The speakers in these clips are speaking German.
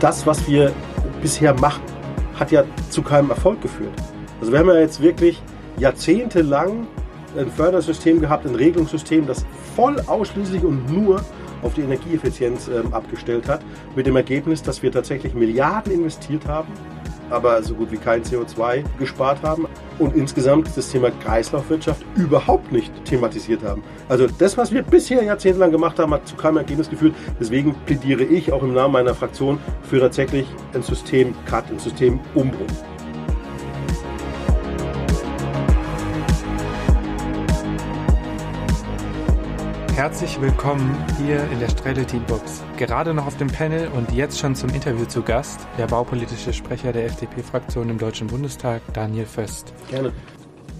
das, was wir bisher machen, hat ja zu keinem Erfolg geführt. Also wir haben ja jetzt wirklich jahrzehntelang ein Fördersystem gehabt, ein Regelungssystem, das voll ausschließlich und nur auf die Energieeffizienz ähm, abgestellt hat, mit dem Ergebnis, dass wir tatsächlich Milliarden investiert haben, aber so gut wie kein CO2 gespart haben und insgesamt das Thema Kreislaufwirtschaft überhaupt nicht thematisiert haben. Also das, was wir bisher jahrzehntelang gemacht haben, hat zu keinem Ergebnis geführt. Deswegen plädiere ich auch im Namen meiner Fraktion für tatsächlich ein System-Cut, ein Systemumbruch. Herzlich willkommen hier in der Strategy Box. Gerade noch auf dem Panel und jetzt schon zum Interview zu Gast, der baupolitische Sprecher der FDP-Fraktion im Deutschen Bundestag, Daniel Föst. Gerne.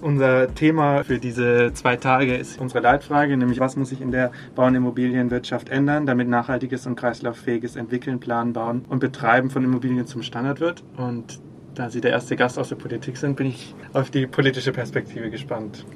Unser Thema für diese zwei Tage ist unsere Leitfrage, nämlich was muss sich in der Bau- und Immobilienwirtschaft ändern, damit nachhaltiges und kreislauffähiges Entwickeln, Planen, Bauen und Betreiben von Immobilien zum Standard wird. Und da Sie der erste Gast aus der Politik sind, bin ich auf die politische Perspektive gespannt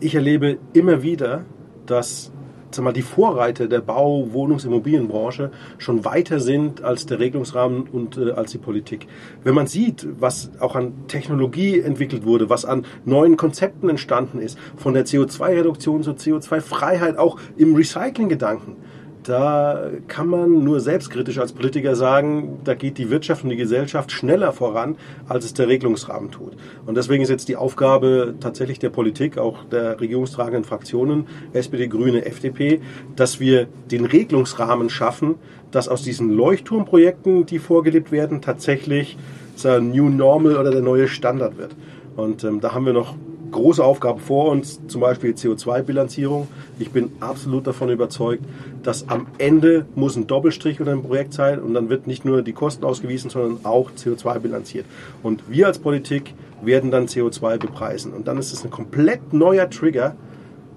ich erlebe immer wieder, dass sag mal, die Vorreiter der Bau-, Wohnungs-, Immobilienbranche schon weiter sind als der Regelungsrahmen und äh, als die Politik. Wenn man sieht, was auch an Technologie entwickelt wurde, was an neuen Konzepten entstanden ist, von der CO2-Reduktion zur CO2-Freiheit, auch im Recycling-Gedanken, da kann man nur selbstkritisch als Politiker sagen, da geht die Wirtschaft und die Gesellschaft schneller voran, als es der Regelungsrahmen tut. Und deswegen ist jetzt die Aufgabe tatsächlich der Politik, auch der regierungstragenden Fraktionen, SPD, Grüne, FDP, dass wir den Regelungsrahmen schaffen, dass aus diesen Leuchtturmprojekten, die vorgelebt werden, tatsächlich der New Normal oder der neue Standard wird. Und ähm, da haben wir noch große Aufgaben vor uns, zum Beispiel CO2-Bilanzierung. Ich bin absolut davon überzeugt, dass am Ende muss ein Doppelstrich unter dem Projekt sein und dann wird nicht nur die Kosten ausgewiesen, sondern auch CO2 bilanziert. Und wir als Politik werden dann CO2 bepreisen. Und dann ist es ein komplett neuer Trigger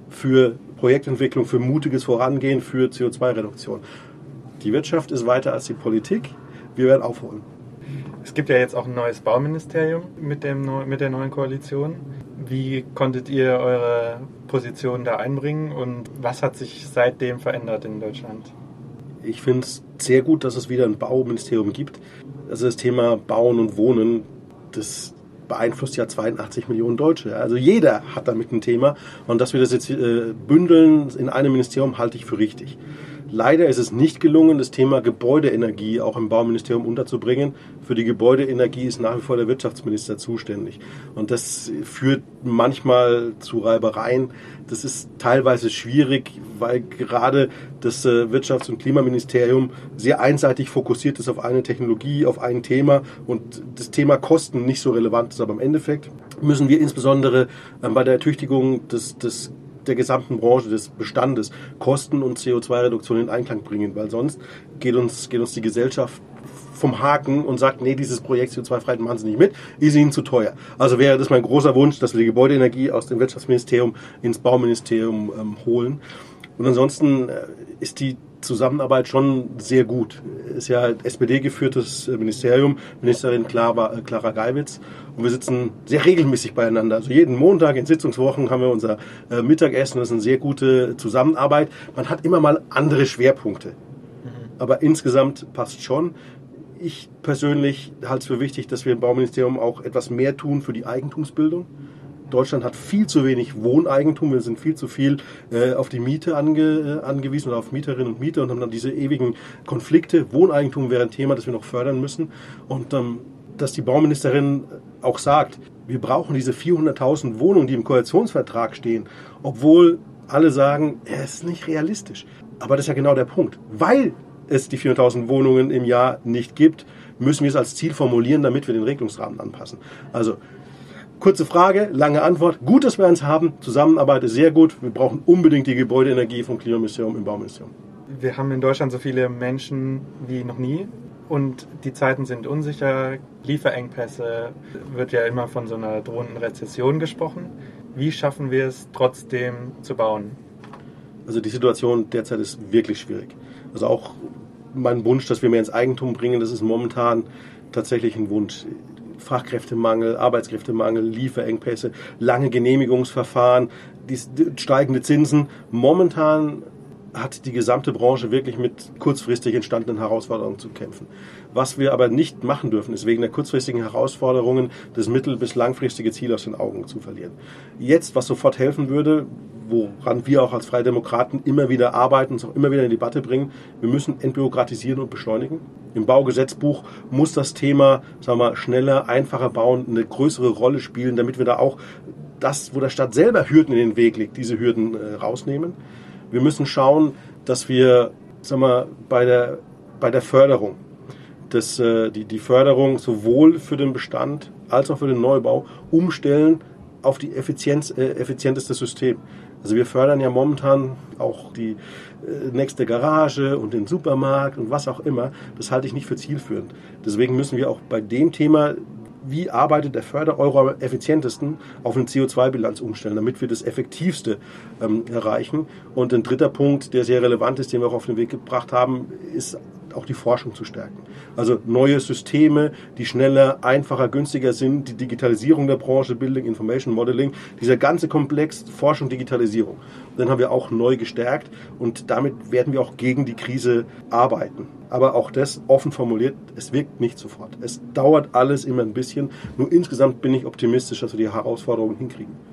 für Projektentwicklung, für mutiges Vorangehen, für CO2-Reduktion. Die Wirtschaft ist weiter als die Politik. Wir werden aufholen. Es gibt ja jetzt auch ein neues Bauministerium mit, dem, mit der neuen Koalition. Wie konntet ihr eure Position da einbringen und was hat sich seitdem verändert in Deutschland? Ich finde es sehr gut, dass es wieder ein Bauministerium gibt. Also das Thema Bauen und Wohnen, das beeinflusst ja 82 Millionen Deutsche. Also jeder hat damit ein Thema und dass wir das jetzt äh, bündeln in einem Ministerium, halte ich für richtig. Leider ist es nicht gelungen, das Thema Gebäudeenergie auch im Bauministerium unterzubringen. Für die Gebäudeenergie ist nach wie vor der Wirtschaftsminister zuständig. Und das führt manchmal zu Reibereien. Das ist teilweise schwierig, weil gerade das äh, Wirtschafts- und Klimaministerium sehr einseitig fokussiert ist auf eine Technologie, auf ein Thema und das Thema Kosten nicht so relevant ist. Aber im Endeffekt müssen wir insbesondere ähm, bei der Ertüchtigung des, des der gesamten Branche, des Bestandes, Kosten und CO2-Reduktion in Einklang bringen, weil sonst geht uns, geht uns die Gesellschaft vom Haken und sagt, nee, dieses Projekt CO2-Freiheit machen Sie nicht mit, ist Ihnen zu teuer. Also wäre das mein großer Wunsch, dass wir die Gebäudeenergie aus dem Wirtschaftsministerium ins Bauministerium ähm, holen. Und ansonsten äh, ist die Zusammenarbeit schon sehr gut. Ist ja SPD-geführtes Ministerium, Ministerin Clara, äh, Clara Geiwitz. Und wir sitzen sehr regelmäßig beieinander. Also jeden Montag in Sitzungswochen haben wir unser äh, Mittagessen. Das ist eine sehr gute Zusammenarbeit. Man hat immer mal andere Schwerpunkte. Mhm. Aber insgesamt passt schon. Ich persönlich halte es für wichtig, dass wir im Bauministerium auch etwas mehr tun für die Eigentumsbildung. Deutschland hat viel zu wenig Wohneigentum. Wir sind viel zu viel äh, auf die Miete ange, äh, angewiesen oder auf Mieterinnen und Mieter und haben dann diese ewigen Konflikte. Wohneigentum wäre ein Thema, das wir noch fördern müssen. Und ähm, dass die Bauministerin auch sagt, wir brauchen diese 400.000 Wohnungen, die im Koalitionsvertrag stehen, obwohl alle sagen, es ist nicht realistisch. Aber das ist ja genau der Punkt. Weil es die 400.000 Wohnungen im Jahr nicht gibt, müssen wir es als Ziel formulieren, damit wir den Regelungsrahmen anpassen. Also Kurze Frage, lange Antwort. Gut, dass wir eins haben. Zusammenarbeit ist sehr gut. Wir brauchen unbedingt die Gebäudeenergie vom Klimaministerium im Bauministerium. Wir haben in Deutschland so viele Menschen wie noch nie. Und die Zeiten sind unsicher. Lieferengpässe wird ja immer von so einer drohenden Rezession gesprochen. Wie schaffen wir es trotzdem zu bauen? Also die Situation derzeit ist wirklich schwierig. Also auch mein Wunsch, dass wir mehr ins Eigentum bringen, das ist momentan tatsächlich ein Wunsch. Fachkräftemangel, Arbeitskräftemangel, Lieferengpässe, lange Genehmigungsverfahren, die steigende Zinsen. Momentan hat die gesamte Branche wirklich mit kurzfristig entstandenen Herausforderungen zu kämpfen. Was wir aber nicht machen dürfen, ist wegen der kurzfristigen Herausforderungen das mittel- bis langfristige Ziel aus den Augen zu verlieren. Jetzt, was sofort helfen würde, woran wir auch als Freie Demokraten immer wieder arbeiten, uns auch immer wieder in die Debatte bringen, wir müssen entbürokratisieren und beschleunigen. Im Baugesetzbuch muss das Thema sagen wir, schneller, einfacher bauen eine größere Rolle spielen, damit wir da auch das, wo der Staat selber Hürden in den Weg legt, diese Hürden äh, rausnehmen. Wir müssen schauen, dass wir sagen wir, bei, der, bei der Förderung, das, äh, die, die Förderung sowohl für den Bestand als auch für den Neubau umstellen auf die Effizienz, äh, effizienteste System. Also wir fördern ja momentan auch die äh, nächste Garage und den Supermarkt und was auch immer. Das halte ich nicht für zielführend. Deswegen müssen wir auch bei dem Thema wie arbeitet der Fördereuro am effizientesten auf eine CO2-Bilanz umstellen, damit wir das Effektivste ähm, erreichen. Und ein dritter Punkt, der sehr relevant ist, den wir auch auf den Weg gebracht haben, ist auch die Forschung zu stärken. Also neue Systeme, die schneller, einfacher, günstiger sind, die Digitalisierung der Branche, Building, Information Modeling, dieser ganze Komplex Forschung, Digitalisierung, den haben wir auch neu gestärkt und damit werden wir auch gegen die Krise arbeiten. Aber auch das offen formuliert, es wirkt nicht sofort. Es dauert alles immer ein bisschen. Nur insgesamt bin ich optimistisch, dass wir die Herausforderungen hinkriegen.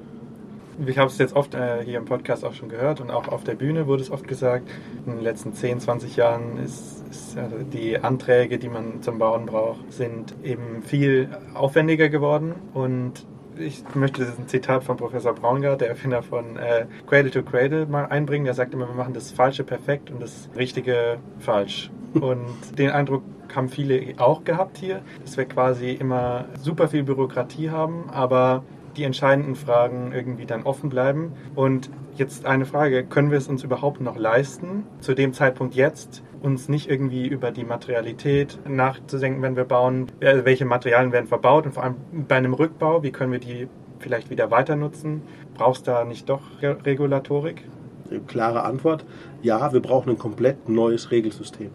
Ich habe es jetzt oft äh, hier im Podcast auch schon gehört und auch auf der Bühne wurde es oft gesagt. In den letzten 10, 20 Jahren ist, ist äh, die Anträge, die man zum Bauen braucht, sind eben viel aufwendiger geworden und ich möchte ein Zitat von Professor Braungart, der Erfinder von äh, Cradle to Cradle, mal einbringen. Der sagt immer, wir machen das Falsche perfekt und das Richtige falsch. Und den Eindruck haben viele auch gehabt hier, dass wir quasi immer super viel Bürokratie haben, aber die entscheidenden Fragen irgendwie dann offen bleiben. Und jetzt eine Frage, können wir es uns überhaupt noch leisten, zu dem Zeitpunkt jetzt uns nicht irgendwie über die Materialität nachzudenken, wenn wir bauen, welche Materialien werden verbaut und vor allem bei einem Rückbau, wie können wir die vielleicht wieder weiter nutzen? Brauchst da nicht doch Regulatorik? Klare Antwort, ja, wir brauchen ein komplett neues Regelsystem.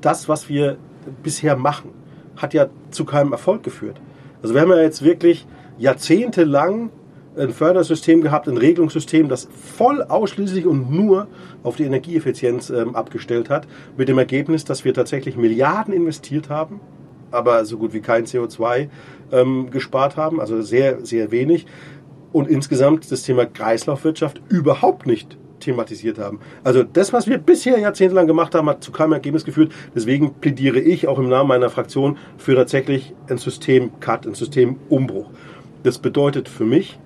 Das, was wir bisher machen, hat ja zu keinem Erfolg geführt. Also wir haben ja jetzt wirklich jahrzehntelang ein Fördersystem gehabt, ein Regelungssystem, das voll ausschließlich und nur auf die Energieeffizienz ähm, abgestellt hat, mit dem Ergebnis, dass wir tatsächlich Milliarden investiert haben, aber so gut wie kein CO2 ähm, gespart haben, also sehr, sehr wenig. Und insgesamt das Thema Kreislaufwirtschaft überhaupt nicht thematisiert haben. Also das, was wir bisher jahrzehntelang gemacht haben, hat zu keinem Ergebnis geführt. Deswegen plädiere ich auch im Namen meiner Fraktion für tatsächlich ein System-Cut, ein Systemumbruch. Das bedeutet für mich,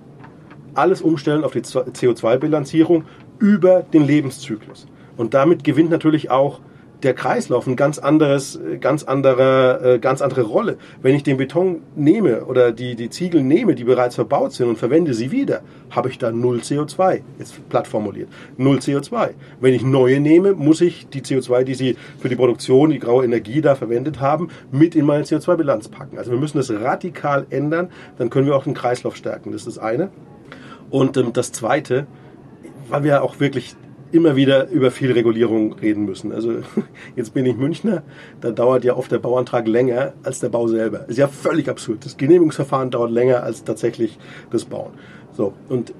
alles umstellen auf die CO2-Bilanzierung über den Lebenszyklus. Und damit gewinnt natürlich auch der Kreislauf ein ganz anderes, ganz andere, äh, ganz andere Rolle. Wenn ich den Beton nehme oder die, die Ziegel nehme, die bereits verbaut sind und verwende sie wieder, habe ich da null CO2. Jetzt platt formuliert. Null CO2. Wenn ich neue nehme, muss ich die CO2, die sie für die Produktion, die graue Energie da verwendet haben, mit in meine CO2-Bilanz packen. Also wir müssen das radikal ändern, dann können wir auch den Kreislauf stärken. Das ist das eine. Und ähm, das Zweite, weil wir auch wirklich immer wieder über viel Regulierung reden müssen. Also jetzt bin ich Münchner, da dauert ja oft der Bauantrag länger als der Bau selber. Ist ja völlig absurd. Das Genehmigungsverfahren dauert länger als tatsächlich das Bauen. So, und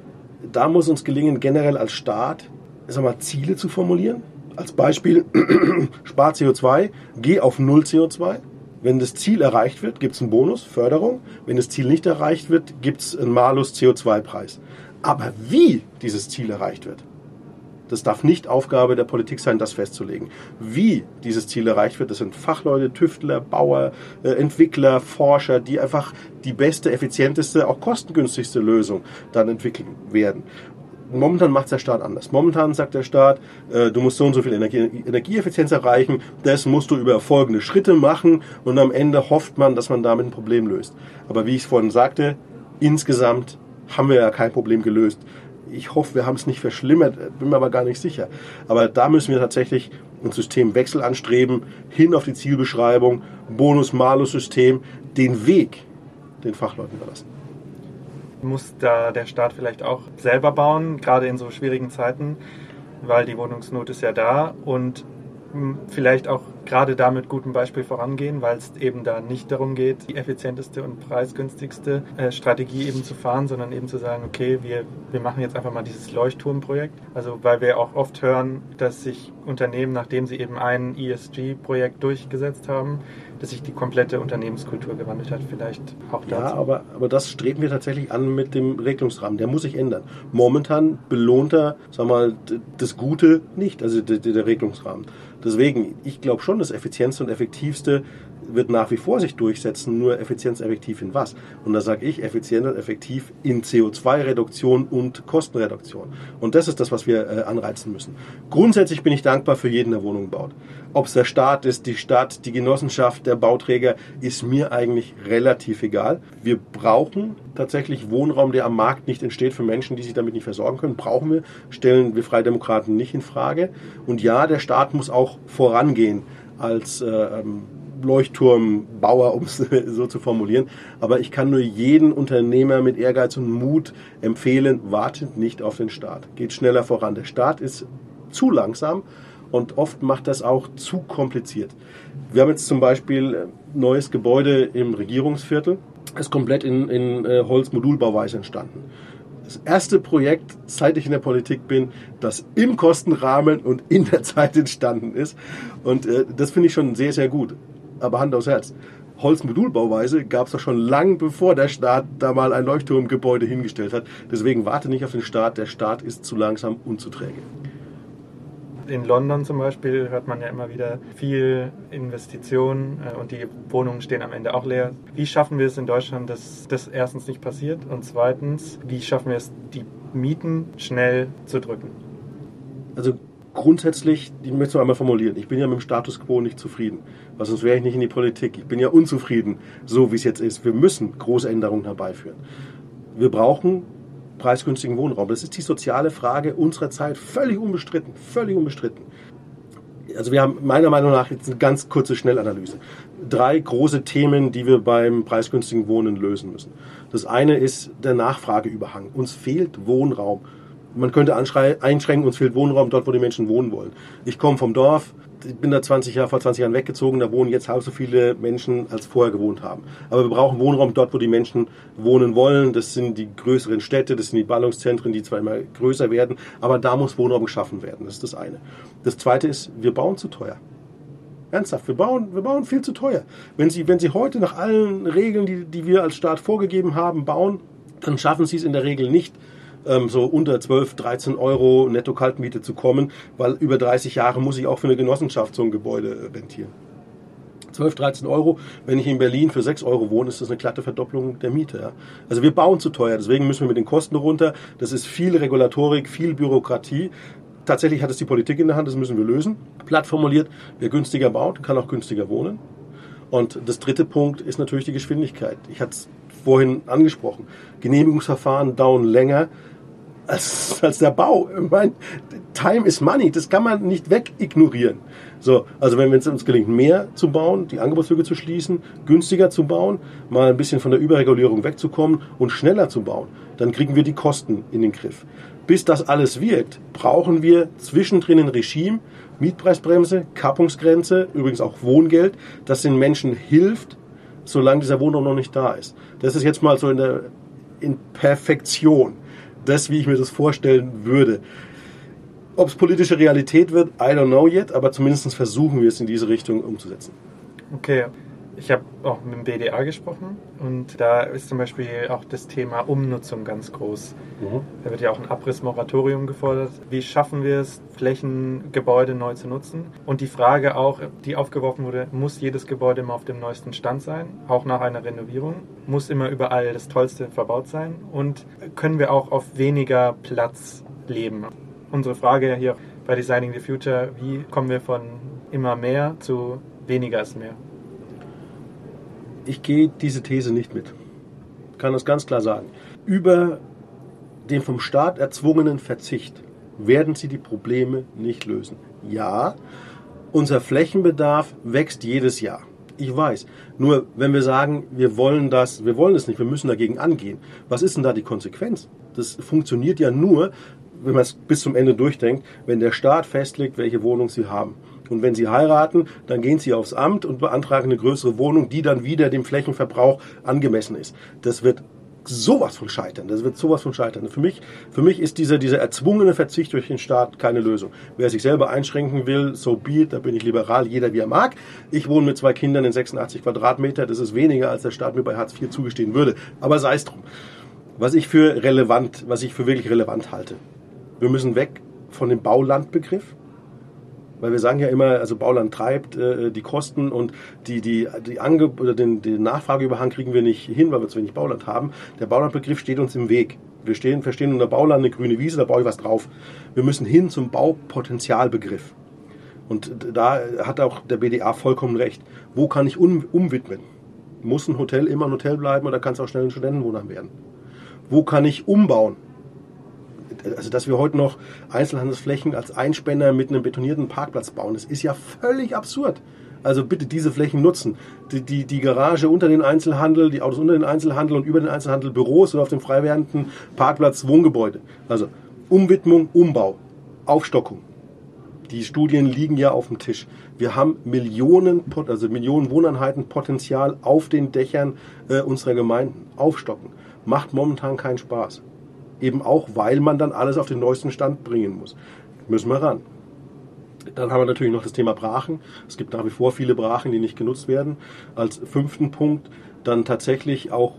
da muss uns gelingen, generell als Staat sag mal, Ziele zu formulieren. Als Beispiel, spar CO2, geh auf Null CO2. Wenn das Ziel erreicht wird, gibt es einen Bonus, Förderung. Wenn das Ziel nicht erreicht wird, gibt es einen Malus CO2-Preis. Aber wie dieses Ziel erreicht wird, das darf nicht Aufgabe der Politik sein, das festzulegen. Wie dieses Ziel erreicht wird, das sind Fachleute, Tüftler, Bauer, äh, Entwickler, Forscher, die einfach die beste, effizienteste, auch kostengünstigste Lösung dann entwickeln werden. Momentan macht der Staat anders. Momentan sagt der Staat, äh, du musst so und so viel Energie, Energieeffizienz erreichen, das musst du über folgende Schritte machen und am Ende hofft man, dass man damit ein Problem löst. Aber wie ich es vorhin sagte, insgesamt haben wir ja kein Problem gelöst. Ich hoffe, wir haben es nicht verschlimmert, bin mir aber gar nicht sicher. Aber da müssen wir tatsächlich einen Systemwechsel anstreben, hin auf die Zielbeschreibung, Bonus-Malus-System, den Weg den Fachleuten überlassen. Muss da der Staat vielleicht auch selber bauen, gerade in so schwierigen Zeiten, weil die Wohnungsnot ist ja da und vielleicht auch gerade da mit gutem Beispiel vorangehen, weil es eben da nicht darum geht, die effizienteste und preisgünstigste äh, Strategie eben zu fahren, sondern eben zu sagen, okay, wir, wir machen jetzt einfach mal dieses Leuchtturmprojekt. Also weil wir auch oft hören, dass sich Unternehmen, nachdem sie eben ein ESG-Projekt durchgesetzt haben, dass sich die komplette Unternehmenskultur gewandelt hat, vielleicht auch dazu. Ja, aber, aber das streben wir tatsächlich an mit dem Regelungsrahmen. Der muss sich ändern. Momentan belohnt er, sag mal, das Gute nicht, also der, der Regelungsrahmen. Deswegen, ich glaube schon, das effizienteste und effektivste wird nach wie vor sich durchsetzen, nur effizienzeffektiv in was? Und da sage ich effizient und effektiv in CO2-Reduktion und Kostenreduktion. Und das ist das, was wir äh, anreizen müssen. Grundsätzlich bin ich dankbar für jeden, der Wohnungen baut. Ob es der Staat ist, die Stadt, die Genossenschaft, der Bauträger, ist mir eigentlich relativ egal. Wir brauchen tatsächlich Wohnraum, der am Markt nicht entsteht für Menschen, die sich damit nicht versorgen können. Brauchen wir, stellen wir Freidemokraten nicht in Frage. Und ja, der Staat muss auch vorangehen als äh, ähm, Leuchtturmbauer, um es so zu formulieren. Aber ich kann nur jeden Unternehmer mit Ehrgeiz und Mut empfehlen, wartet nicht auf den Staat. Geht schneller voran. Der Staat ist zu langsam und oft macht das auch zu kompliziert. Wir haben jetzt zum Beispiel ein neues Gebäude im Regierungsviertel. Das ist komplett in, in äh, Holzmodulbauweise entstanden. Das erste Projekt, seit ich in der Politik bin, das im Kostenrahmen und in der Zeit entstanden ist. Und äh, das finde ich schon sehr, sehr gut. Aber Hand aufs Herz. Holzmodulbauweise gab es doch schon lang bevor der Staat da mal ein Leuchtturmgebäude hingestellt hat. Deswegen warte nicht auf den Staat. Der Staat ist zu langsam und zu träge in London zum Beispiel hört man ja immer wieder viel Investitionen äh, und die Wohnungen stehen am Ende auch leer. Wie schaffen wir es in Deutschland, dass das erstens nicht passiert und zweitens, wie schaffen wir es, die Mieten schnell zu drücken? Also grundsätzlich, ich möchte es noch einmal formulieren, ich bin ja mit dem Status quo nicht zufrieden, weil sonst wäre ich nicht in die Politik. Ich bin ja unzufrieden, so wie es jetzt ist. Wir müssen große Änderungen herbeiführen. Wir brauchen preisgünstigen Wohnraum. Das ist die soziale Frage unserer Zeit. Völlig unbestritten. Völlig unbestritten. Also wir haben meiner Meinung nach jetzt eine ganz kurze Schnellanalyse. Drei große Themen, die wir beim preisgünstigen Wohnen lösen müssen. Das eine ist der Nachfrageüberhang. Uns fehlt Wohnraum. Man könnte einschränken, uns fehlt Wohnraum dort, wo die Menschen wohnen wollen. Ich komme vom Dorf, ich bin da 20 Jahre, vor 20 Jahren weggezogen, da wohnen jetzt halb so viele Menschen, als vorher gewohnt haben. Aber wir brauchen Wohnraum dort, wo die Menschen wohnen wollen. Das sind die größeren Städte, das sind die Ballungszentren, die zwar immer größer werden, aber da muss Wohnraum geschaffen werden. Das ist das eine. Das zweite ist, wir bauen zu teuer. Ernsthaft, wir bauen, wir bauen viel zu teuer. Wenn Sie, wenn Sie heute nach allen Regeln, die, die wir als Staat vorgegeben haben, bauen, dann schaffen Sie es in der Regel nicht, ähm, so unter 12, 13 Euro Netto-Kaltmiete zu kommen, weil über 30 Jahre muss ich auch für eine Genossenschaft so ein Gebäude äh, rentieren. 12, 13 Euro. Wenn ich in Berlin für 6 Euro wohne, ist das eine glatte Verdopplung der Miete. Ja. Also wir bauen zu teuer, deswegen müssen wir mit den Kosten runter. Das ist viel Regulatorik, viel Bürokratie. Tatsächlich hat es die Politik in der Hand, das müssen wir lösen. Platt formuliert, wer günstiger baut, kann auch günstiger wohnen. Und das dritte Punkt ist natürlich die Geschwindigkeit. Ich hatte es vorhin angesprochen. Genehmigungsverfahren dauern länger als, als der Bau. Ich meine, Time is money, das kann man nicht wegignorieren. So, also wenn es uns gelingt, mehr zu bauen, die Angebotslücke zu schließen, günstiger zu bauen, mal ein bisschen von der Überregulierung wegzukommen und schneller zu bauen, dann kriegen wir die Kosten in den Griff. Bis das alles wirkt, brauchen wir zwischendrin ein Regime, Mietpreisbremse, Kappungsgrenze, übrigens auch Wohngeld, das den Menschen hilft, solange dieser Wohnraum noch nicht da ist. Das ist jetzt mal so in der in Perfektion das, wie ich mir das vorstellen würde. Ob es politische Realität wird, I don't know yet, aber zumindest versuchen wir es in diese Richtung umzusetzen. Okay, ich habe auch mit dem BDA gesprochen und da ist zum Beispiel auch das Thema Umnutzung ganz groß. Mhm. Da wird ja auch ein Abrissmoratorium gefordert. Wie schaffen wir es, Flächen, Gebäude neu zu nutzen? Und die Frage auch, die aufgeworfen wurde, muss jedes Gebäude immer auf dem neuesten Stand sein, auch nach einer Renovierung? Muss immer überall das Tollste verbaut sein? Und können wir auch auf weniger Platz leben? Unsere Frage hier bei Designing the Future, wie kommen wir von immer mehr zu weniger ist mehr? Ich gehe diese These nicht mit. Ich kann das ganz klar sagen. Über den vom Staat erzwungenen Verzicht werden sie die Probleme nicht lösen. Ja, unser Flächenbedarf wächst jedes Jahr. Ich weiß. Nur wenn wir sagen, wir wollen das, wir wollen es nicht, wir müssen dagegen angehen. Was ist denn da die Konsequenz? Das funktioniert ja nur, wenn man es bis zum Ende durchdenkt, wenn der Staat festlegt, welche Wohnung sie haben. Und wenn sie heiraten, dann gehen sie aufs Amt und beantragen eine größere Wohnung, die dann wieder dem Flächenverbrauch angemessen ist. Das wird sowas von scheitern. Das wird sowas von scheitern. Für mich, für mich ist dieser, dieser erzwungene Verzicht durch den Staat keine Lösung. Wer sich selber einschränken will, so be it, da bin ich liberal, jeder wie er mag. Ich wohne mit zwei Kindern in 86 Quadratmeter. Das ist weniger, als der Staat mir bei Hartz IV zugestehen würde. Aber sei es drum. Was ich für relevant, was ich für wirklich relevant halte. Wir müssen weg von dem Baulandbegriff. Weil wir sagen ja immer, also Bauland treibt äh, die Kosten und die, die, die Ange oder den, den Nachfrageüberhang kriegen wir nicht hin, weil wir zu wenig Bauland haben. Der Baulandbegriff steht uns im Weg. Wir stehen, verstehen unter Bauland eine grüne Wiese, da baue ich was drauf. Wir müssen hin zum Baupotenzialbegriff. Und da hat auch der BDA vollkommen recht. Wo kann ich um, umwidmen? Muss ein Hotel immer ein Hotel bleiben oder kann es auch schnell ein Studentenwohnheim werden? Wo kann ich umbauen? Also dass wir heute noch Einzelhandelsflächen als Einspänner mit einem betonierten Parkplatz bauen, das ist ja völlig absurd. Also bitte diese Flächen nutzen. Die, die, die Garage unter den Einzelhandel, die Autos unter den Einzelhandel und über den Einzelhandel Büros oder auf dem frei werdenden Parkplatz Wohngebäude. Also Umwidmung, Umbau, Aufstockung. Die Studien liegen ja auf dem Tisch. Wir haben Millionen, also Millionen Wohneinheiten Potenzial auf den Dächern äh, unserer Gemeinden. Aufstocken. Macht momentan keinen Spaß. Eben auch, weil man dann alles auf den neuesten Stand bringen muss. Müssen wir ran. Dann haben wir natürlich noch das Thema Brachen. Es gibt nach wie vor viele Brachen, die nicht genutzt werden. Als fünften Punkt dann tatsächlich auch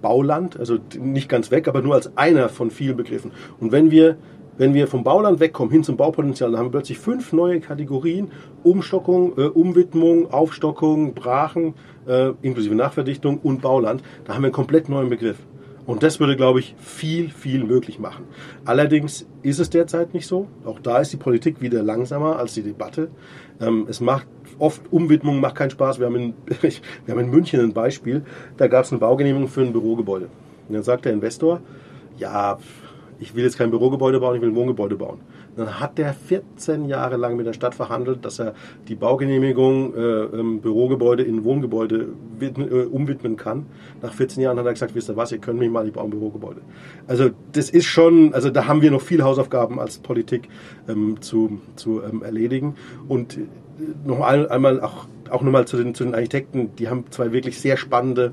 Bauland, also nicht ganz weg, aber nur als einer von vielen Begriffen. Und wenn wir, wenn wir vom Bauland wegkommen hin zum Baupotenzial, dann haben wir plötzlich fünf neue Kategorien. Umstockung, äh, Umwidmung, Aufstockung, Brachen, äh, inklusive Nachverdichtung und Bauland. Da haben wir einen komplett neuen Begriff. Und das würde, glaube ich, viel, viel möglich machen. Allerdings ist es derzeit nicht so. Auch da ist die Politik wieder langsamer als die Debatte. Ähm, es macht oft Umwidmung, macht keinen Spaß. Wir haben in, wir haben in München ein Beispiel. Da gab es eine Baugenehmigung für ein Bürogebäude. Und dann sagt der Investor, ja, ich will jetzt kein Bürogebäude bauen, ich will ein Wohngebäude bauen. Dann hat der 14 Jahre lang mit der Stadt verhandelt, dass er die Baugenehmigung äh, ähm, Bürogebäude in Wohngebäude widmen, äh, umwidmen kann. Nach 14 Jahren hat er gesagt, wisst ihr was, ihr könnt mich mal, ich baue ein Bürogebäude. Also das ist schon, also da haben wir noch viele Hausaufgaben als Politik ähm, zu, zu ähm, erledigen. Und äh, noch einmal auch, auch nochmal zu den, zu den Architekten, die haben zwei wirklich sehr spannende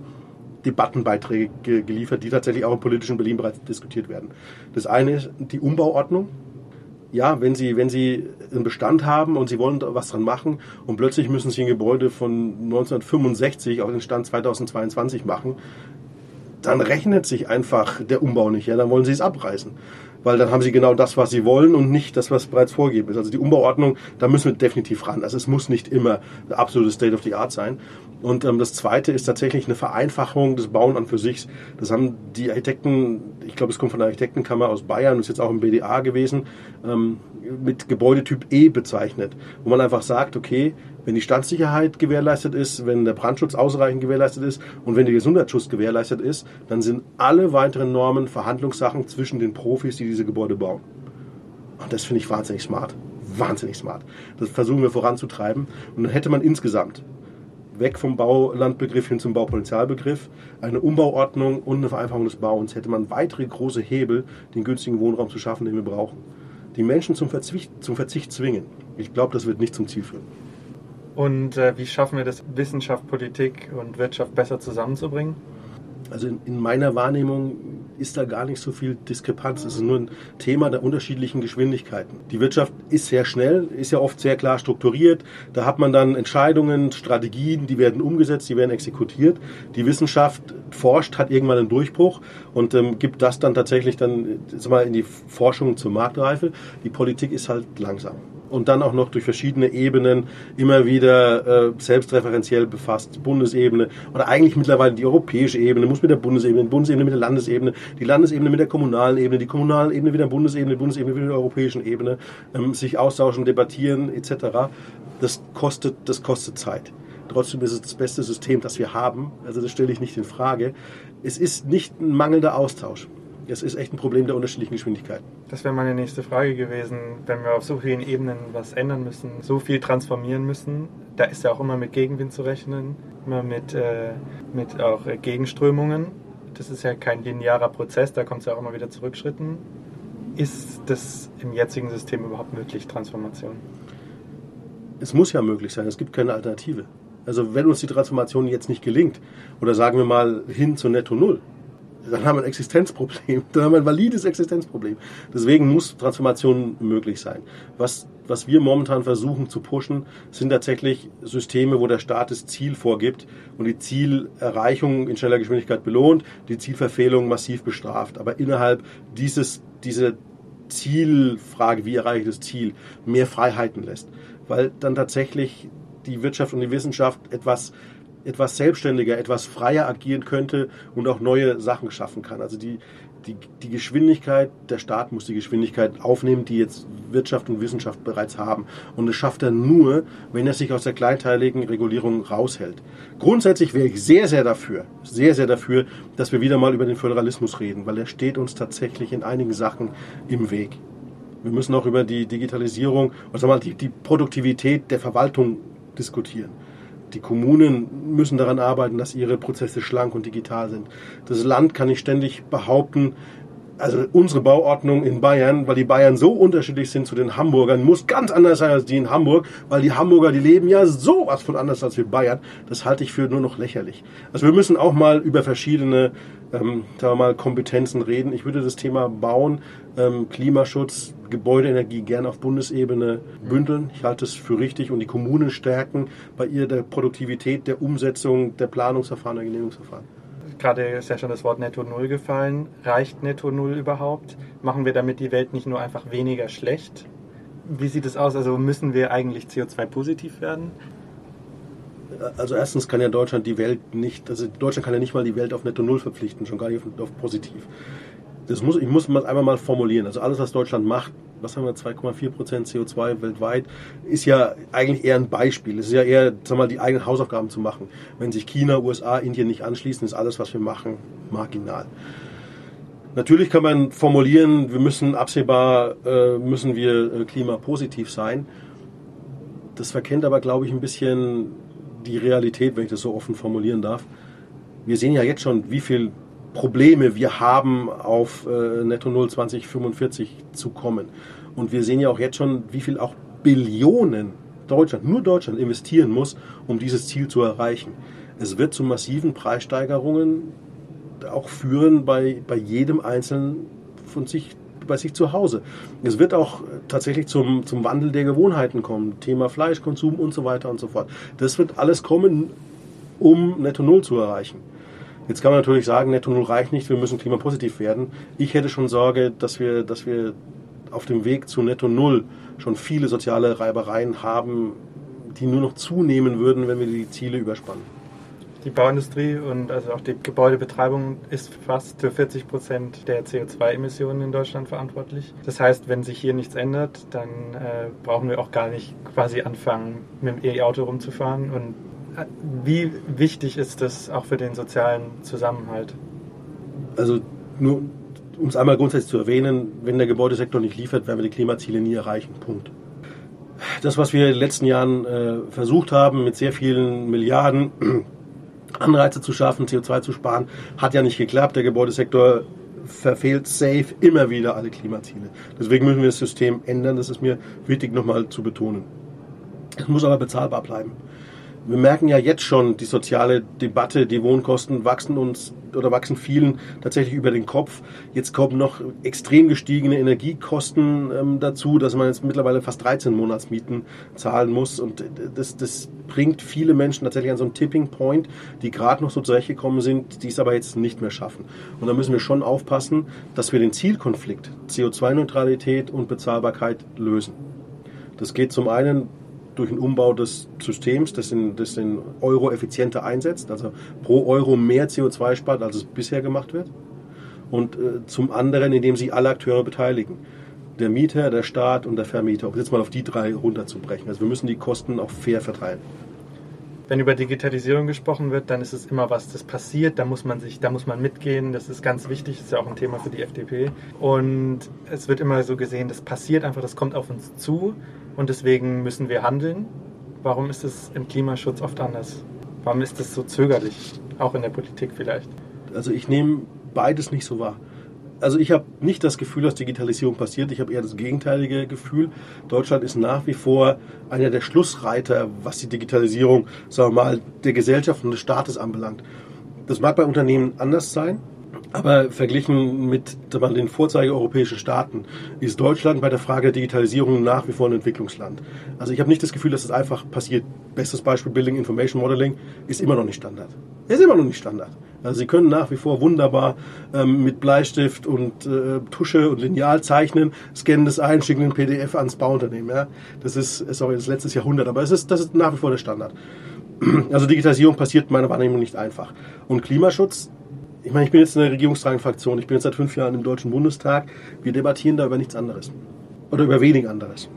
Debattenbeiträge geliefert, die tatsächlich auch im politischen Berlin bereits diskutiert werden. Das eine ist die Umbauordnung ja, wenn Sie, wenn Sie einen Bestand haben und Sie wollen was dran machen und plötzlich müssen Sie ein Gebäude von 1965 auf den Stand 2022 machen, dann rechnet sich einfach der Umbau nicht. Ja, dann wollen Sie es abreißen weil dann haben sie genau das, was sie wollen und nicht das, was bereits vorgegeben ist. Also die Umbauordnung, da müssen wir definitiv ran. Also es muss nicht immer absolute State of the Art sein. Und ähm, das Zweite ist tatsächlich eine Vereinfachung des Bauen an für sich. Das haben die Architekten, ich glaube, es kommt von der Architektenkammer aus Bayern, ist jetzt auch im BDA gewesen, ähm, mit Gebäudetyp E bezeichnet, wo man einfach sagt, okay, wenn die Standsicherheit gewährleistet ist, wenn der Brandschutz ausreichend gewährleistet ist und wenn der Gesundheitsschutz gewährleistet ist, dann sind alle weiteren Normen Verhandlungssachen zwischen den Profis, die diese Gebäude bauen. Und das finde ich wahnsinnig smart. Wahnsinnig smart. Das versuchen wir voranzutreiben. Und dann hätte man insgesamt weg vom Baulandbegriff hin zum Baupotenzialbegriff, eine Umbauordnung und eine Vereinfachung des Bauens, hätte man weitere große Hebel, den günstigen Wohnraum zu schaffen, den wir brauchen. Die Menschen zum Verzicht, zum Verzicht zwingen. Ich glaube, das wird nicht zum Ziel führen. Und äh, wie schaffen wir das, Wissenschaft, Politik und Wirtschaft besser zusammenzubringen? Also in, in, meiner Wahrnehmung ist da gar nicht so viel Diskrepanz. Es ist nur ein Thema der unterschiedlichen Geschwindigkeiten. Die Wirtschaft ist sehr schnell, ist ja oft sehr klar strukturiert. Da hat man dann Entscheidungen, Strategien, die werden umgesetzt, die werden exekutiert. Die Wissenschaft forscht, hat irgendwann einen Durchbruch und ähm, gibt das dann tatsächlich dann sag mal, in die Forschung zur Marktreife. Die Politik ist halt langsam und dann auch noch durch verschiedene Ebenen immer wieder äh, selbstreferenziell befasst. Bundesebene oder eigentlich mittlerweile die europäische Ebene muss mit der Bundesebene, die Bundesebene mit der Landesebene, die Landesebene mit der kommunalen Ebene, die kommunalen Ebene mit der Bundesebene, die Bundesebene mit der europäischen Ebene ähm, sich austauschen, debattieren etc. Das kostet, das kostet Zeit. Trotzdem ist es das beste System, das wir haben. Also das stelle ich nicht in Frage. Es ist nicht ein mangelnder Austausch es ist echt ein Problem der unterschiedlichen Geschwindigkeiten. Das wäre meine nächste Frage gewesen. Wenn wir auf so vielen Ebenen was ändern müssen, so viel transformieren müssen, da ist ja auch immer mit Gegenwind zu rechnen, immer mit, äh, mit auch äh, Gegenströmungen. Das ist ja kein linearer Prozess, da kommt es ja auch immer wieder zurückschritten. ist das im jetzigen System überhaupt möglich, Transformation? Es muss ja möglich sein, es gibt keine Alternative. Also wenn uns die Transformation jetzt nicht gelingt, oder sagen wir mal hin zu Netto Null, dann haben wir ein Existenzproblem, dann haben wir ein valides Existenzproblem. Deswegen muss Transformation möglich sein. Was, was wir momentan versuchen zu pushen, sind tatsächlich Systeme, wo der Staat das Ziel vorgibt und die Zielerreichung in schneller Geschwindigkeit belohnt, die Zielverfehlung massiv bestraft. Aber innerhalb dieses, dieser Zielfrage, wie erreiche ich das Ziel, mehr Freiheiten lässt. Weil dann tatsächlich die Wirtschaft und die Wissenschaft etwas etwas selbstständiger, etwas freier agieren könnte und auch neue Sachen schaffen kann. Also die, die, die Geschwindigkeit, der Staat muss die Geschwindigkeit aufnehmen, die jetzt Wirtschaft und Wissenschaft bereits haben. Und das schafft er nur, wenn er sich aus der kleinteiligen Regulierung raushält. Grundsätzlich wäre ich sehr, sehr dafür, sehr, sehr dafür, dass wir wieder mal über den Föderalismus reden, weil er steht uns tatsächlich in einigen Sachen im Weg. Wir müssen auch über die Digitalisierung, also mal die, die Produktivität der Verwaltung diskutieren. Die Kommunen müssen daran arbeiten, dass ihre Prozesse schlank und digital sind. Das Land kann nicht ständig behaupten, also unsere Bauordnung in Bayern, weil die Bayern so unterschiedlich sind zu den Hamburgern, muss ganz anders sein als die in Hamburg, weil die Hamburger, die leben ja sowas von anders als wir Bayern. Das halte ich für nur noch lächerlich. Also wir müssen auch mal über verschiedene, ähm, sagen wir mal, Kompetenzen reden. Ich würde das Thema Bauen, ähm, Klimaschutz, Gebäudeenergie gerne auf Bundesebene bündeln. Ich halte es für richtig und die Kommunen stärken bei ihr der Produktivität, der Umsetzung, der Planungsverfahren, der Genehmigungsverfahren gerade ist ja schon das Wort Netto Null gefallen. Reicht Netto Null überhaupt? Machen wir damit die Welt nicht nur einfach weniger schlecht? Wie sieht es aus? Also müssen wir eigentlich CO2-positiv werden? Also erstens kann ja Deutschland die Welt nicht, also Deutschland kann ja nicht mal die Welt auf Netto Null verpflichten, schon gar nicht auf, auf positiv das muss, ich muss mal einmal mal formulieren. Also alles, was Deutschland macht, was haben wir, 2,4 Prozent CO2 weltweit, ist ja eigentlich eher ein Beispiel. Es ist ja eher, sag mal, die eigenen Hausaufgaben zu machen. Wenn sich China, USA, Indien nicht anschließen, ist alles, was wir machen, marginal. Natürlich kann man formulieren, wir müssen absehbar, äh, müssen wir äh, klimapositiv sein. Das verkennt aber, glaube ich, ein bisschen die Realität, wenn ich das so offen formulieren darf. Wir sehen ja jetzt schon, wie viel Probleme wir haben, auf äh, Netto Null 2045 zu kommen. Und wir sehen ja auch jetzt schon, wie viel auch Billionen Deutschland, nur Deutschland investieren muss, um dieses Ziel zu erreichen. Es wird zu massiven Preissteigerungen auch führen bei, bei jedem Einzelnen von sich bei sich zu Hause. Es wird auch tatsächlich zum, zum Wandel der Gewohnheiten kommen. Thema Fleischkonsum und so weiter und so fort. Das wird alles kommen, um Netto Null zu erreichen. Jetzt kann man natürlich sagen, Netto Null reicht nicht, wir müssen klimapositiv werden. Ich hätte schon Sorge, dass wir, dass wir auf dem Weg zu Netto Null schon viele soziale Reibereien haben, die nur noch zunehmen würden, wenn wir die Ziele überspannen. Die Bauindustrie und also auch die Gebäudebetreibung ist fast für 40 Prozent der CO2-Emissionen in Deutschland verantwortlich. Das heißt, wenn sich hier nichts ändert, dann äh, brauchen wir auch gar nicht quasi anfangen, mit dem E-Auto rumzufahren und wie wichtig ist das auch für den sozialen Zusammenhalt? Also nur um es einmal grundsätzlich zu erwähnen, wenn der Gebäudesektor nicht liefert, werden wir die Klimaziele nie erreichen. Punkt. Das, was wir in den letzten Jahren äh, versucht haben, mit sehr vielen Milliarden Anreize zu schaffen, CO2 zu sparen, hat ja nicht geklappt. Der Gebäudesektor verfehlt safe immer wieder alle Klimaziele. Deswegen müssen wir das System ändern. Das ist mir wichtig nochmal zu betonen. Es muss aber bezahlbar bleiben wir merken ja jetzt schon die soziale Debatte, die Wohnkosten wachsen uns oder wachsen vielen tatsächlich über den Kopf. Jetzt kommen noch extrem gestiegene Energiekosten ähm, dazu, dass man jetzt mittlerweile fast 13 Monatsmieten zahlen muss. Und das, das bringt viele Menschen tatsächlich an so einen Tipping Point, die gerade noch so zurechtgekommen sind, die es aber jetzt nicht mehr schaffen. Und da müssen wir schon aufpassen, dass wir den Zielkonflikt CO2-Neutralität und Bezahlbarkeit lösen. Das geht zum einen durch den Umbau des Systems, das den, das Euro effizienter einsetzt, also pro Euro mehr CO2 spart, als es bisher gemacht wird. Und äh, zum anderen, indem sich alle Akteure beteiligen. Der Mieter, der Staat und der Vermieter, um jetzt mal auf die drei runterzubrechen. Also wir müssen die Kosten auch fair verteilen wenn über Digitalisierung gesprochen wird, dann ist es immer was, das passiert, da muss man sich, da muss man mitgehen, das ist ganz wichtig, das ist ja auch ein Thema für die FDP. Und es wird immer so gesehen, das passiert einfach, das kommt auf uns zu und deswegen müssen wir handeln. Warum ist es im Klimaschutz oft anders? Warum ist es so zögerlich, auch in der Politik vielleicht? Also ich nehme beides nicht so wahr. Also ich habe nicht das Gefühl, dass Digitalisierung passiert. Ich habe eher das gegenteilige Gefühl. Deutschland ist nach wie vor einer der Schlussreiter, was die Digitalisierung, sagen wir mal, der Gesellschaft und des Staates anbelangt. Das mag bei Unternehmen anders sein. Aber verglichen mit den Vorzeige-europäischen Staaten ist Deutschland bei der Frage der Digitalisierung nach wie vor ein Entwicklungsland. Also ich habe nicht das Gefühl, dass es das einfach passiert. Bestes Beispiel Building Information Modeling ist immer noch nicht Standard. Ist immer noch nicht Standard. Also Sie können nach wie vor wunderbar ähm, mit Bleistift und äh, Tusche und Lineal zeichnen, scannen das ein, schicken ein PDF ans Bauunternehmen. Ja? Das ist, sorry, das letztes Jahrhundert, aber es ist, das ist nach wie vor der Standard. Also Digitalisierung passiert meiner Wahrnehmung nicht einfach. Und Klimaschutz ich meine, ich bin jetzt in der regierungstragenden Fraktion. Ich bin jetzt seit fünf Jahren im Deutschen Bundestag. Wir debattieren da über nichts anderes. Oder über wenig anderes.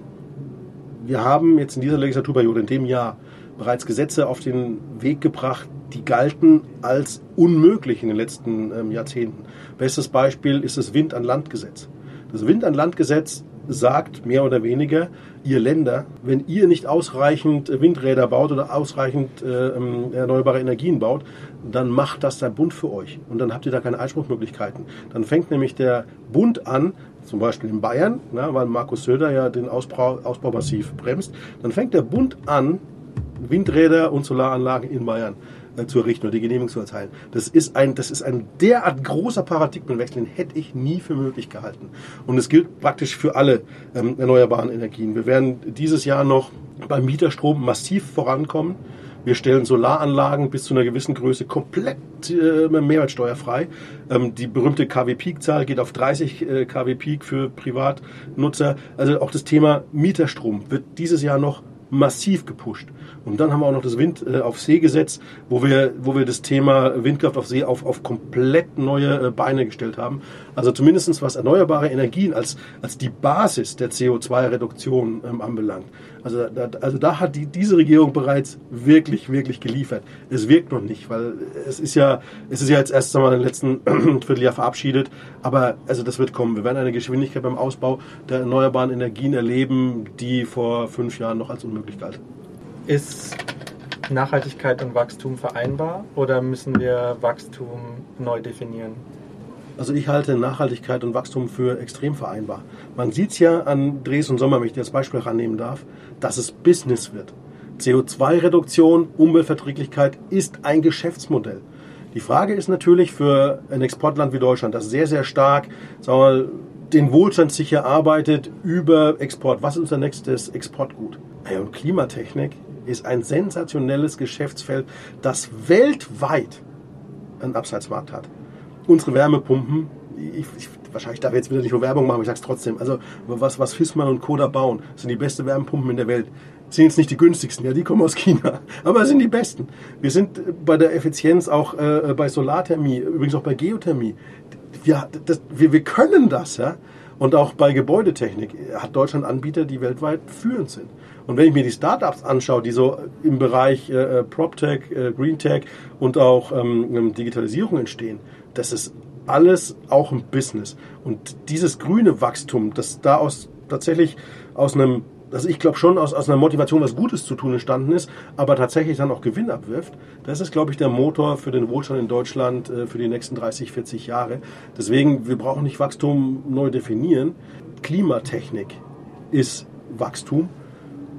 Wir haben jetzt in dieser Legislaturperiode, in dem Jahr, bereits Gesetze auf den Weg gebracht, die galten als unmöglich in den letzten ähm, Jahrzehnten. Bestes Beispiel ist das Wind-an-Land-Gesetz. Das Wind-an-Land-Gesetz sagt mehr oder weniger, ihr Länder, wenn ihr nicht ausreichend Windräder baut oder ausreichend äh, ähm, erneuerbare Energien baut, dann macht das der Bund für euch. Und dann habt ihr da keine Einspruchmöglichkeiten. Dann fängt nämlich der Bund an, zum Beispiel in Bayern, na, weil Markus Söder ja den Ausbau, Ausbau massiv bremst, dann fängt der Bund an, Windräder und Solaranlagen in Bayern äh, zu errichten oder die Genehmigung zu erteilen. Das ist ein, das ist ein derart großer Paradigmenwechsel, den hätte ich nie für möglich gehalten. Und es gilt praktisch für alle ähm, erneuerbaren Energien. Wir werden dieses Jahr noch beim Mieterstrom massiv vorankommen. Wir stellen Solaranlagen bis zu einer gewissen Größe komplett äh, mehrwertsteuerfrei. Ähm, die berühmte KW-Peak-Zahl geht auf 30 äh, KW-Peak für Privatnutzer. Also auch das Thema Mieterstrom wird dieses Jahr noch massiv gepusht. Und dann haben wir auch noch das Wind äh, auf See Gesetz, wo wir, wo wir das Thema Windkraft auf See auf, auf komplett neue äh, Beine gestellt haben. Also zumindestens was erneuerbare Energien als, als die Basis der CO2-Reduktion ähm, anbelangt. Also da, also da hat die, diese Regierung bereits wirklich, wirklich geliefert. Es wirkt noch nicht, weil es ist ja, es ist ja jetzt erst einmal in den letzten Vierteljahr verabschiedet, aber also das wird kommen. Wir werden eine Geschwindigkeit beim Ausbau der erneuerbaren Energien erleben, die vor fünf Jahren noch als unmöglich galt. Ist Nachhaltigkeit und Wachstum vereinbar oder müssen wir Wachstum neu definieren? Also ich halte Nachhaltigkeit und Wachstum für extrem vereinbar. Man sieht es ja an Dres und Sommer, wenn ich das Beispiel rannehmen darf, dass es Business wird. CO2-Reduktion, Umweltverträglichkeit ist ein Geschäftsmodell. Die Frage ist natürlich für ein Exportland wie Deutschland, das sehr, sehr stark sagen wir mal, den Wohlstand sich erarbeitet über Export. Was ist unser nächstes Exportgut? Und Klimatechnik ist ein sensationelles Geschäftsfeld, das weltweit einen Abseitsmarkt hat unsere Wärmepumpen, ich, ich, wahrscheinlich darf ich jetzt wieder nicht nur Werbung machen, aber ich sage es trotzdem. Also was, was Fissmann und Koda bauen, sind die besten Wärmepumpen in der Welt. Sind jetzt nicht die günstigsten, ja, die kommen aus China, aber sind die besten. Wir sind bei der Effizienz auch äh, bei Solarthermie, übrigens auch bei Geothermie. Ja, das, wir, wir können das, ja. Und auch bei Gebäudetechnik hat Deutschland Anbieter, die weltweit führend sind. Und wenn ich mir die Startups anschaue, die so im Bereich äh, äh PropTech, äh, GreenTech und auch ähm, Digitalisierung entstehen, das ist alles auch ein Business. Und dieses grüne Wachstum, das da aus, tatsächlich aus einem, also ich glaube schon aus, aus einer Motivation, was Gutes zu tun entstanden ist, aber tatsächlich dann auch Gewinn abwirft, das ist, glaube ich, der Motor für den Wohlstand in Deutschland äh, für die nächsten 30, 40 Jahre. Deswegen, wir brauchen nicht Wachstum neu definieren. Klimatechnik ist Wachstum.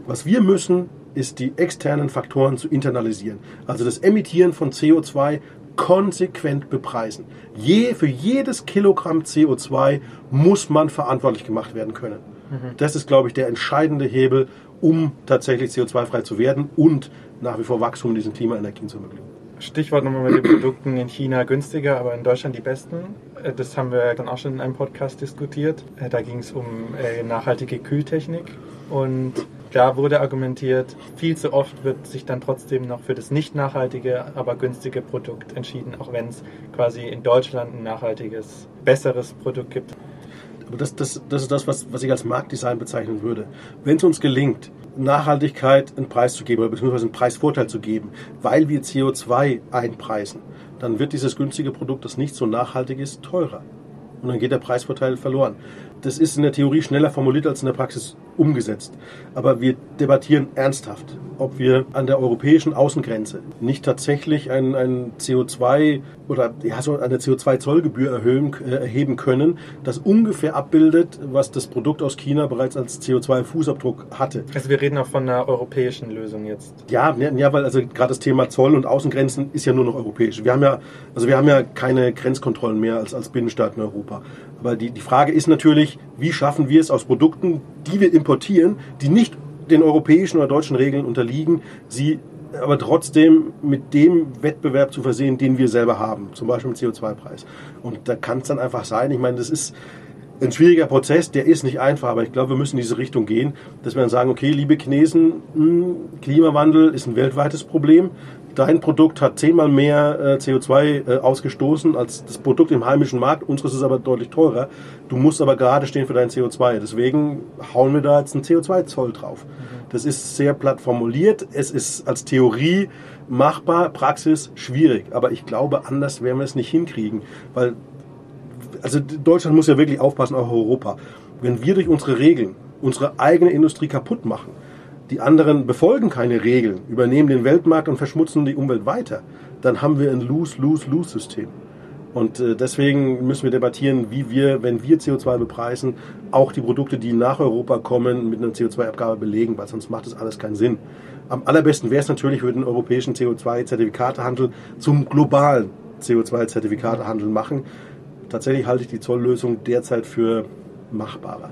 Was wir müssen, ist die externen Faktoren zu internalisieren. Also das Emittieren von CO2 konsequent bepreisen. Je, für jedes Kilogramm CO2 muss man verantwortlich gemacht werden können. Mhm. Das ist, glaube ich, der entscheidende Hebel, um tatsächlich CO2-frei zu werden und nach wie vor Wachstum in diesen Klimaenergien zu ermöglichen. Stichwort nochmal mit den Produkten in China günstiger, aber in Deutschland die besten. Äh, das haben wir dann auch schon in einem Podcast diskutiert. Äh, da ging es um äh, nachhaltige Kühltechnik und da wurde argumentiert, viel zu oft wird sich dann trotzdem noch für das nicht nachhaltige, aber günstige Produkt entschieden, auch wenn es quasi in Deutschland ein nachhaltiges, besseres Produkt gibt. Aber das, das, das ist das, was, was ich als Marktdesign bezeichnen würde. Wenn es uns gelingt, Nachhaltigkeit einen Preis zu geben oder beziehungsweise einen Preisvorteil zu geben, weil wir CO2 einpreisen, dann wird dieses günstige Produkt, das nicht so nachhaltig ist, teurer. Und dann geht der Preisvorteil verloren. das ist in der Theorie schneller formuliert als in der Praxis umgesetzt. Aber wir debattieren ernsthaft, ob wir an der europäischen Außengrenze nicht tatsächlich ein, ein CO2 oder ja, so eine CO2-Zollgebühr erhöhen, äh, erheben können, das ungefähr abbildet, was das Produkt aus China bereits als CO2-Fußabdruck hatte. Also wir reden auch von einer europäischen Lösung jetzt. Ja, ja, weil also gerade das Thema Zoll und Außengrenzen ist ja nur noch europäisch. Wir haben ja, also wir haben ja keine Grenzkontrollen mehr als, als Binnenstaat in Europa. Aber die, die Frage ist natürlich, wie schaffen wir es aus Produkten, die wir importieren, die nicht den europäischen oder deutschen Regeln unterliegen, sie aber trotzdem mit dem Wettbewerb zu versehen, den wir selber haben, zum Beispiel im CO2-Preis. Und da kann es dann einfach sein, ich meine, das ist ein schwieriger Prozess, der ist nicht einfach, aber ich glaube, wir müssen in diese Richtung gehen, dass wir dann sagen, okay, liebe Chinesen, hm, Klimawandel ist ein weltweites Problem dein Produkt hat zehnmal mehr äh, CO2 äh, ausgestoßen als das Produkt im heimischen Markt, unseres ist aber deutlich teurer. Du musst aber gerade stehen für dein CO2. Deswegen hauen wir da jetzt einen CO2-Zoll drauf. Das ist sehr platt formuliert. Es ist als Theorie machbar, Praxis schwierig. Aber ich glaube, anders werden wir es nicht hinkriegen. Weil, also Deutschland muss ja wirklich aufpassen, auch Europa. Wenn wir durch unsere Regeln unsere eigene Industrie kaputt machen, die anderen befolgen keine Regeln, übernehmen den Weltmarkt und verschmutzen die Umwelt weiter, dann haben wir ein Lose-Lose-Lose-System. Und äh, deswegen müssen wir debattieren, wie wir, wenn wir CO2 bepreisen, auch die Produkte, die nach Europa kommen, mit einer CO2-Abgabe belegen, weil sonst macht das alles keinen Sinn. Am allerbesten wäre es natürlich, wir den europäischen CO2-Zertifikatehandel zum globalen CO2-Zertifikatehandel machen. Tatsächlich halte ich die Zolllösung derzeit für machbarer.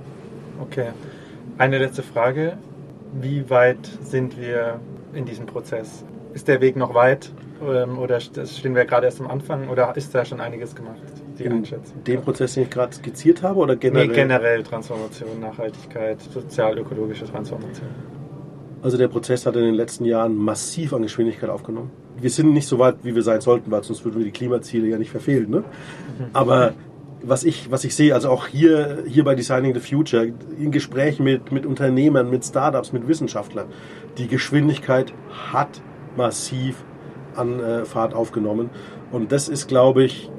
Okay. Eine letzte Frage. Wie weit sind wir in diesem Prozess? Ist der Weg noch weit ähm, oder stehen wir gerade erst am Anfang oder ist da schon einiges gemacht? Die in Einschätzung. Dem Prozess, den ich gerade skizziert habe oder generell? Nee, generell Transformation, Nachhaltigkeit, sozial-ökologische Transformation. Also der Prozess hat in den letzten Jahren massiv an Geschwindigkeit aufgenommen. Wir sind nicht so weit, wie wir sein sollten, weil sonst würden wir die Klimaziele ja nicht verfehlen. Ne? Mhm. Aber was ich, was ich sehe, also auch hier, hier bei Designing the Future, in Gesprächen mit, mit Unternehmern, mit Startups, mit Wissenschaftlern, die Geschwindigkeit hat massiv an äh, Fahrt aufgenommen. Und das ist, glaube ich,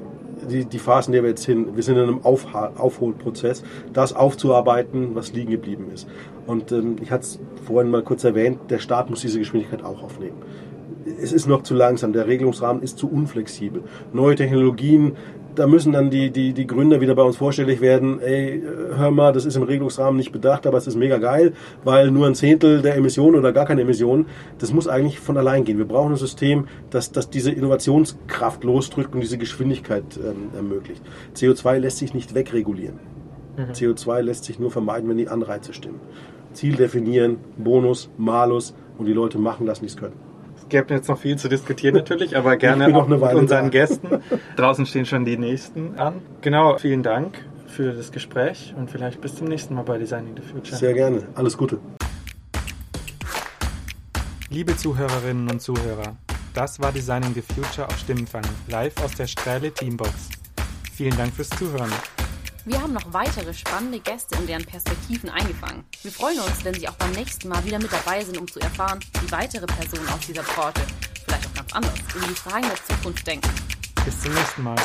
die, die Phase, in der wir jetzt hin, wir sind in einem Auf, Aufholprozess, das aufzuarbeiten, was liegen geblieben ist. Und ähm, ich hatte es vorhin mal kurz erwähnt, der Staat muss diese Geschwindigkeit auch aufnehmen es ist noch zu langsam, der Regelungsrahmen ist zu unflexibel. Neue Technologien da müssen dann die, die, die Gründer wieder bei uns vorstellig werden, ey, hör mal, das ist im Regelungsrahmen nicht bedacht, aber es ist mega geil, weil nur ein Zehntel der Emissionen oder gar keine Emissionen, das muss eigentlich von allein gehen. Wir brauchen ein System, das, das diese Innovationskraft losdrückt und diese Geschwindigkeit ähm, ermöglicht. CO2 lässt sich nicht wegregulieren. Mhm. CO2 lässt sich nur vermeiden, wenn die Anreize stimmen. Ziel definieren, Bonus, Malus und die Leute machen das, nicht können gäbe jetzt noch viel zu diskutieren natürlich, aber gerne auch mit unseren da. Gästen. Draußen stehen schon die nächsten an. Genau, vielen Dank für das Gespräch und vielleicht bis zum nächsten Mal bei Designing the Future. Sehr gerne. Alles Gute. Liebe Zuhörerinnen und Zuhörer, das war Designing the Future auf Stimmenfang, live aus der Strähle Teambox. Vielen Dank fürs Zuhören. Wir haben noch weitere spannende Gäste und deren Perspektiven eingefangen. Wir freuen uns, wenn Sie auch beim nächsten Mal wieder mit dabei sind, um zu erfahren, wie weitere Personen aus dieser Branche, vielleicht auch ganz anders, in die Fragen der Zukunft denken. Bis zum nächsten Mal.